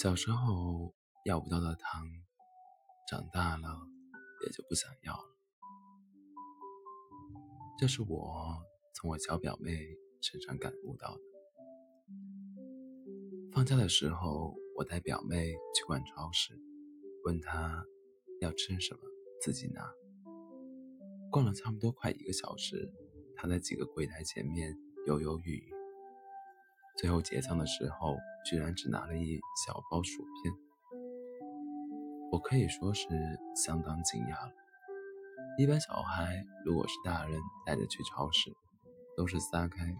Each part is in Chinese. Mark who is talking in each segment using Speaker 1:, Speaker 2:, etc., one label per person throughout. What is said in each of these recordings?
Speaker 1: 小时候要不到的糖，长大了也就不想要了。这是我从我小表妹身上感悟到的。放假的时候，我带表妹去逛超市，问她要吃什么，自己拿。逛了差不多快一个小时，她在几个柜台前面犹犹豫豫。最后结账的时候，居然只拿了一小包薯片，我可以说是相当惊讶了。一般小孩如果是大人带着去超市，都是撒开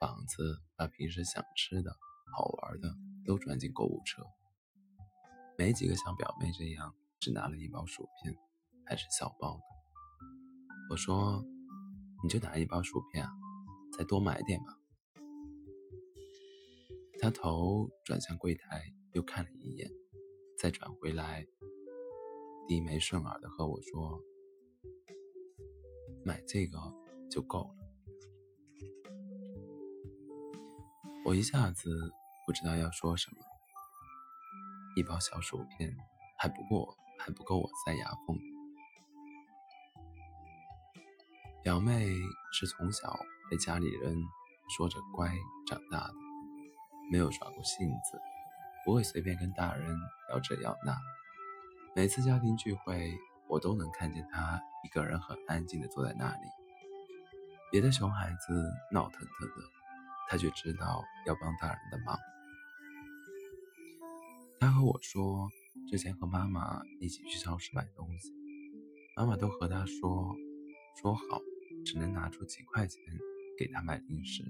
Speaker 1: 膀子，把平时想吃的好玩的都装进购物车，没几个像表妹这样只拿了一包薯片，还是小包的。我说：“你就拿一包薯片啊，再多买点吧。”他头转向柜台，又看了一眼，再转回来，低眉顺耳的和我说：“买这个就够了。”我一下子不知道要说什么。一包小薯片还不够，还不够我塞牙缝。表妹是从小被家里人说着乖长大的。没有耍过性子，不会随便跟大人要这要那。每次家庭聚会，我都能看见他一个人很安静地坐在那里。别的熊孩子闹腾腾的，他却知道要帮大人的忙。他和我说，之前和妈妈一起去超市买东西，妈妈都和他说，说好只能拿出几块钱给他买零食，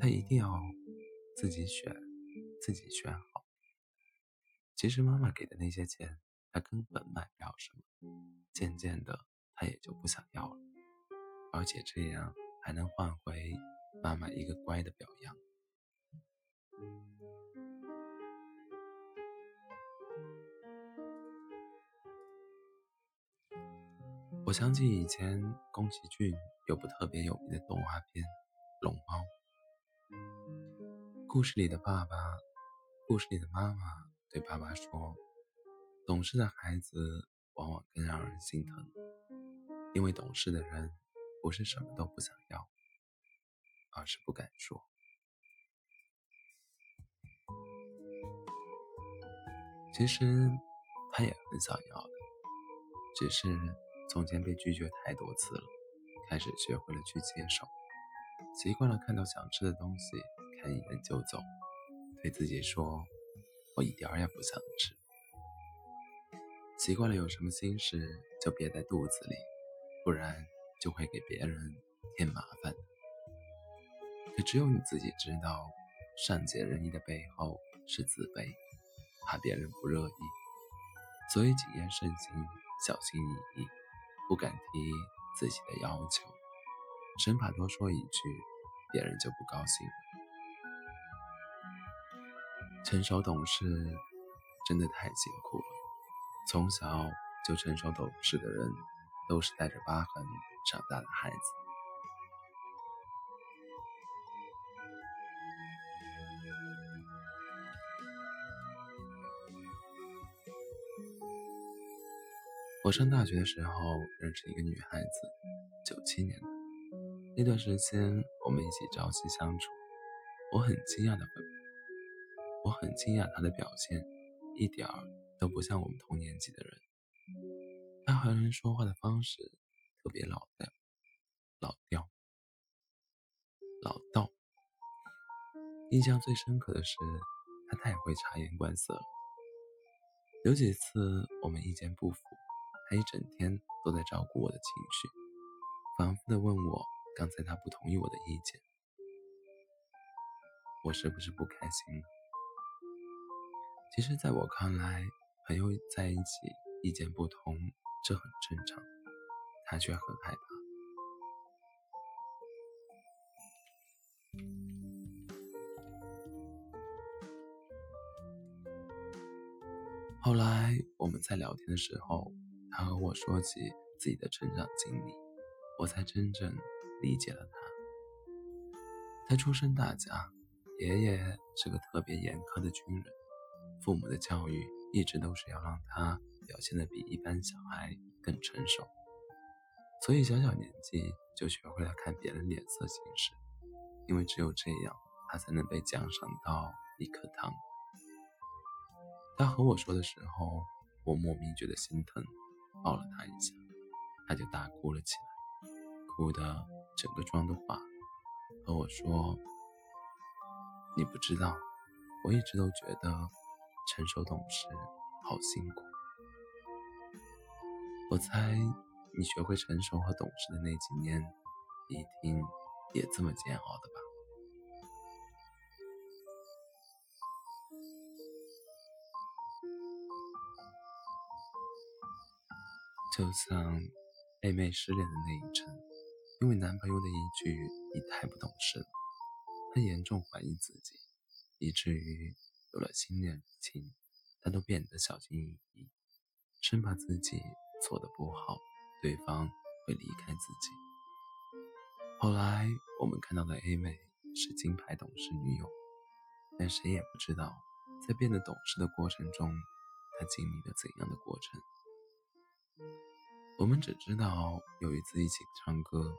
Speaker 1: 他一定要。自己选，自己选好。其实妈妈给的那些钱，他根本买不了什么。渐渐的，他也就不想要了，而且这样还能换回妈妈一个乖的表扬。我想起以前宫崎骏有部特别有名的动画片《龙猫》。故事里的爸爸，故事里的妈妈对爸爸说：“懂事的孩子往往更让人心疼，因为懂事的人不是什么都不想要，而是不敢说。其实他也很想要的，只是从前被拒绝太多次了，开始学会了去接受，习惯了看到想吃的东西。”看一眼就走，对自己说：“我一点儿也不想吃。”习惯了有什么心事就憋在肚子里，不然就会给别人添麻烦。可只有你自己知道，善解人意的背后是自卑，怕别人不乐意，所以谨言慎行，小心翼翼，不敢提自己的要求，生怕多说一句，别人就不高兴。成熟懂事真的太辛苦了。从小就成熟懂事的人，都是带着疤痕长大的孩子。我上大学的时候认识一个女孩子，九七年的。那段时间我们一起朝夕相处，我很惊讶的。我很惊讶他的表现，一点儿都不像我们同年纪的人。他和人说话的方式特别老调，老调，老道。印象最深刻的是，他太会察言观色了。有几次我们意见不符，他一整天都在照顾我的情绪，反复的问我刚才他不同意我的意见，我是不是不开心了？其实，在我看来，朋友在一起意见不同，这很正常。他却很害怕。后来我们在聊天的时候，他和我说起自己的成长经历，我才真正理解了他。他出身大家，爷爷是个特别严苛的军人，父母的教育一直都是要让他表现得比一般小孩更成熟，所以小小年纪就学会了看别人脸色行事，因为只有这样，他才能被奖赏到一颗糖。他和我说的时候，我莫名觉得心疼，抱了他一下，他就大哭了起来，哭得整个妆都化了，和我说。你不知道，我一直都觉得成熟懂事好辛苦。我猜你学会成熟和懂事的那几年，一定也这么煎熬的吧？就像妹妹失恋的那一阵，因为男朋友的一句“你太不懂事了”。她严重怀疑自己，以至于有了新恋情，他都变得小心翼翼，生怕自己做的不好，对方会离开自己。后来我们看到的 A 妹是金牌懂事女友，但谁也不知道，在变得懂事的过程中，她经历了怎样的过程。我们只知道有一次一起唱歌，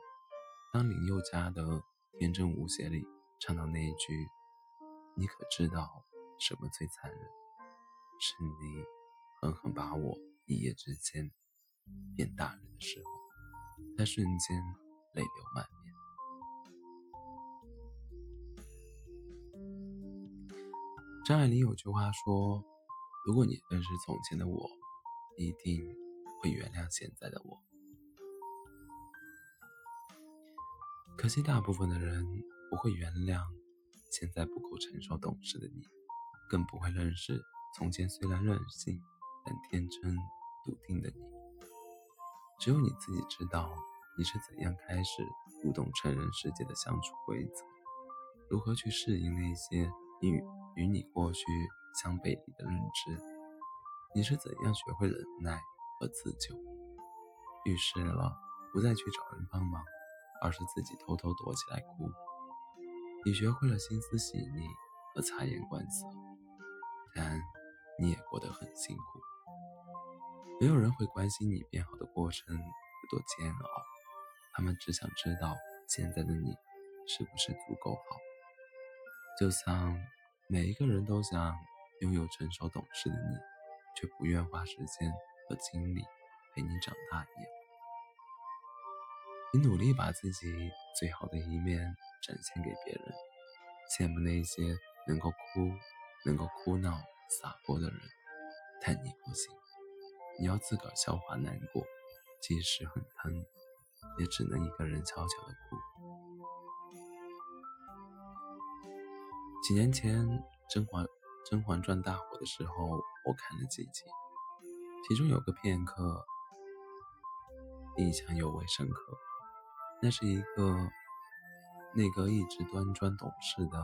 Speaker 1: 当林宥嘉的《天真无邪》里。唱到那一句“你可知道什么最残忍？是你狠狠把我一夜之间变大人的时候”，他瞬间泪流满面。张爱玲有句话说：“如果你认识从前的我，一定会原谅现在的我。”可惜，大部分的人。不会原谅现在不够成熟懂事的你，更不会认识从前虽然任性但天真笃定的你。只有你自己知道你是怎样开始读懂成人世界的相处规则，如何去适应那些与与你过去相背离的认知。你是怎样学会忍耐和自救，遇事了不再去找人帮忙，而是自己偷偷躲起来哭。你学会了心思细腻和察言观色，但你也过得很辛苦。没有人会关心你变好的过程有多煎熬，他们只想知道现在的你是不是足够好。就像每一个人都想拥有成熟懂事的你，却不愿花时间和精力陪你长大一样。你努力把自己最好的一面。展现给别人，羡慕那些能够哭、能够哭闹、洒脱的人，但你不行，你要自个儿消化难过，即使很疼，也只能一个人悄悄的哭。几年前《甄嬛》《甄嬛传》大火的时候，我看了几集，其中有个片刻印象尤为深刻，那是一个。那个一直端庄懂事的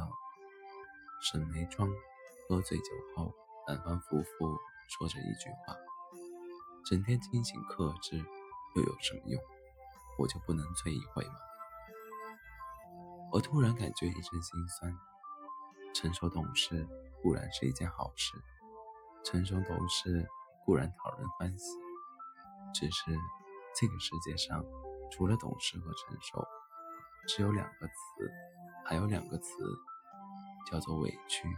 Speaker 1: 沈眉庄，喝醉酒后反反复复说着一句话：“整天清醒克制又有什么用？我就不能醉一回吗？”我突然感觉一阵心酸。成熟懂事固然是一件好事，成熟懂事固然讨人欢喜，只是这个世界上除了懂事和成熟。只有两个词，还有两个词，叫做委屈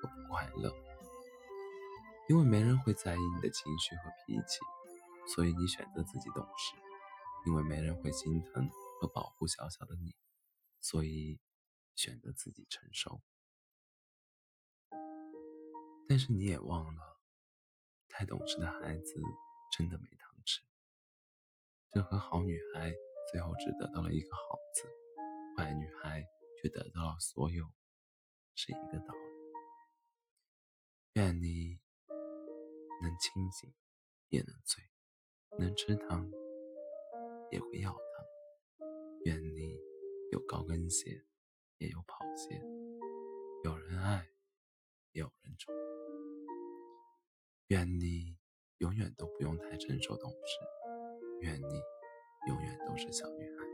Speaker 1: 和不快乐。因为没人会在意你的情绪和脾气，所以你选择自己懂事；因为没人会心疼和保护小小的你，所以选择自己成熟。但是你也忘了，太懂事的孩子真的没糖吃。这和好女孩最后只得到了一个好字。坏女孩却得到了所有，是一个道理。愿你能清醒，也能醉；能吃糖，也会要糖。愿你有高跟鞋，也有跑鞋；有人爱，也有人宠。愿你永远都不用太成熟懂事；愿你永远都是小女孩。